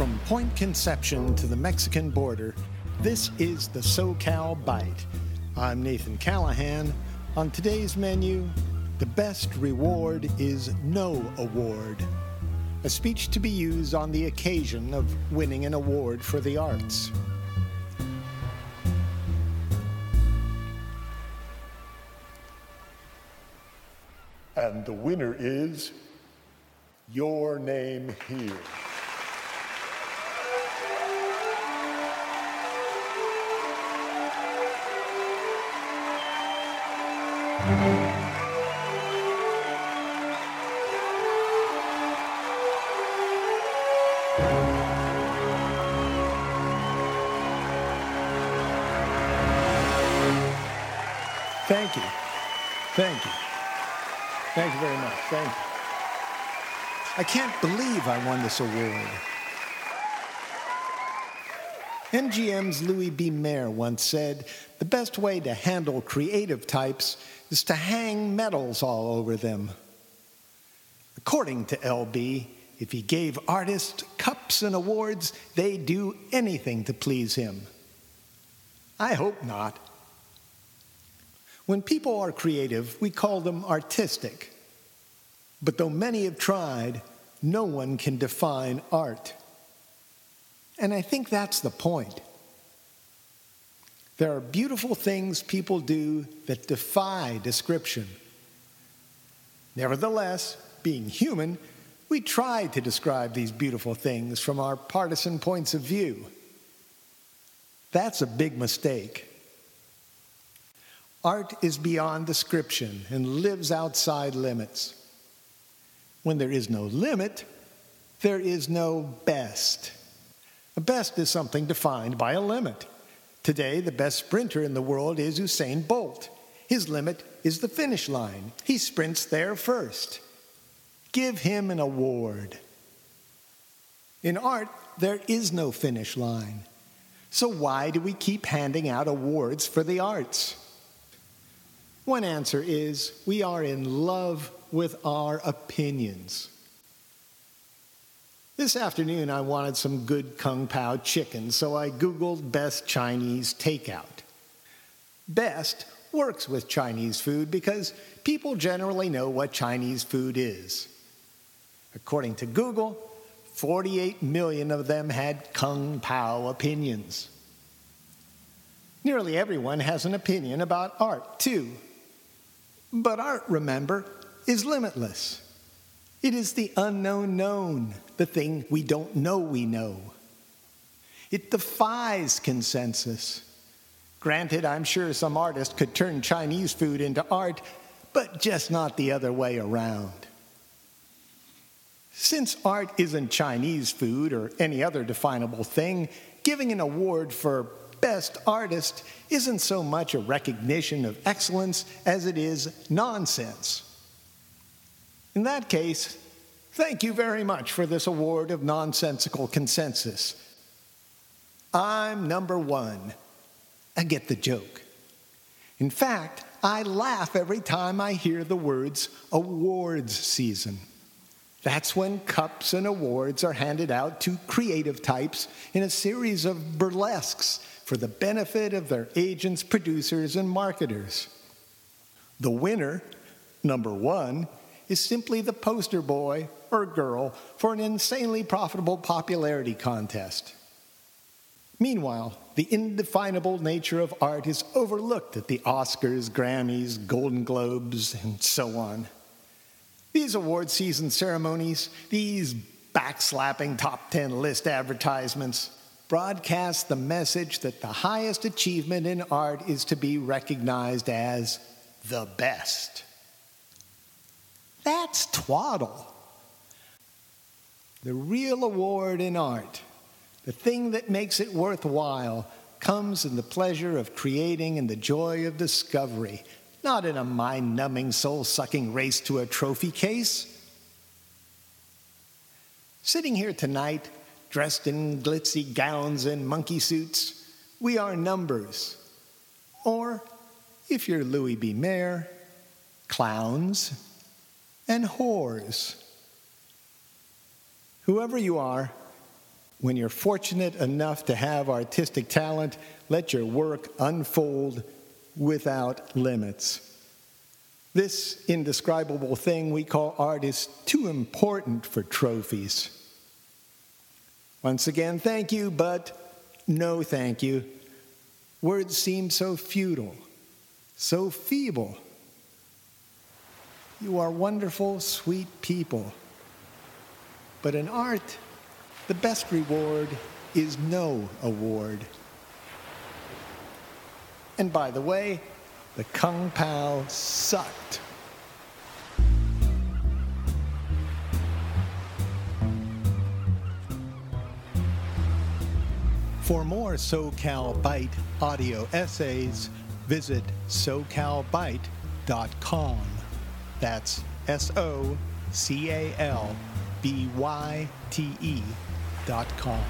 From Point Conception to the Mexican border, this is the SoCal Bite. I'm Nathan Callahan. On today's menu, the best reward is no award. A speech to be used on the occasion of winning an award for the arts. And the winner is Your Name Here. Thank you. Thank you. Thank you very much. Thank you. I can't believe I won this award. MGM's Louis B. Mayer once said the best way to handle creative types is to hang medals all over them. According to LB, if he gave artists cups and awards, they'd do anything to please him. I hope not. When people are creative, we call them artistic. But though many have tried, no one can define art. And I think that's the point. There are beautiful things people do that defy description. Nevertheless, being human, we try to describe these beautiful things from our partisan points of view. That's a big mistake. Art is beyond description and lives outside limits. When there is no limit, there is no best. Best is something defined by a limit. Today, the best sprinter in the world is Usain Bolt. His limit is the finish line. He sprints there first. Give him an award. In art, there is no finish line. So why do we keep handing out awards for the arts? One answer is we are in love with our opinions. This afternoon, I wanted some good Kung Pao chicken, so I Googled best Chinese takeout. Best works with Chinese food because people generally know what Chinese food is. According to Google, 48 million of them had Kung Pao opinions. Nearly everyone has an opinion about art, too. But art, remember, is limitless. It is the unknown known, the thing we don't know we know. It defies consensus. Granted, I'm sure some artist could turn Chinese food into art, but just not the other way around. Since art isn't Chinese food or any other definable thing, giving an award for best artist isn't so much a recognition of excellence as it is nonsense. In that case, thank you very much for this award of nonsensical consensus. I'm number one. I get the joke. In fact, I laugh every time I hear the words awards season. That's when cups and awards are handed out to creative types in a series of burlesques for the benefit of their agents, producers, and marketers. The winner, number one, is simply the poster boy or girl for an insanely profitable popularity contest. Meanwhile, the indefinable nature of art is overlooked at the Oscars, Grammys, Golden Globes, and so on. These award season ceremonies, these backslapping top 10 list advertisements, broadcast the message that the highest achievement in art is to be recognized as the best. That's twaddle. The real award in art, the thing that makes it worthwhile, comes in the pleasure of creating and the joy of discovery, not in a mind numbing, soul sucking race to a trophy case. Sitting here tonight, dressed in glitzy gowns and monkey suits, we are numbers. Or, if you're Louis B. Mayer, clowns and whores. Whoever you are, When you're fortunate enough to have artistic talent, let your work unfold without limits. This indescribable thing we call art is too important for trophies. Once again, thank you, but no thank you. Words seem so futile, so feeble. You are wonderful, sweet people. But in art, the best reward is no award. And by the way, the Kung Pao sucked. For more SoCal Bite audio essays, visit socalbyte.com. That's S O C A L B Y T E dot com.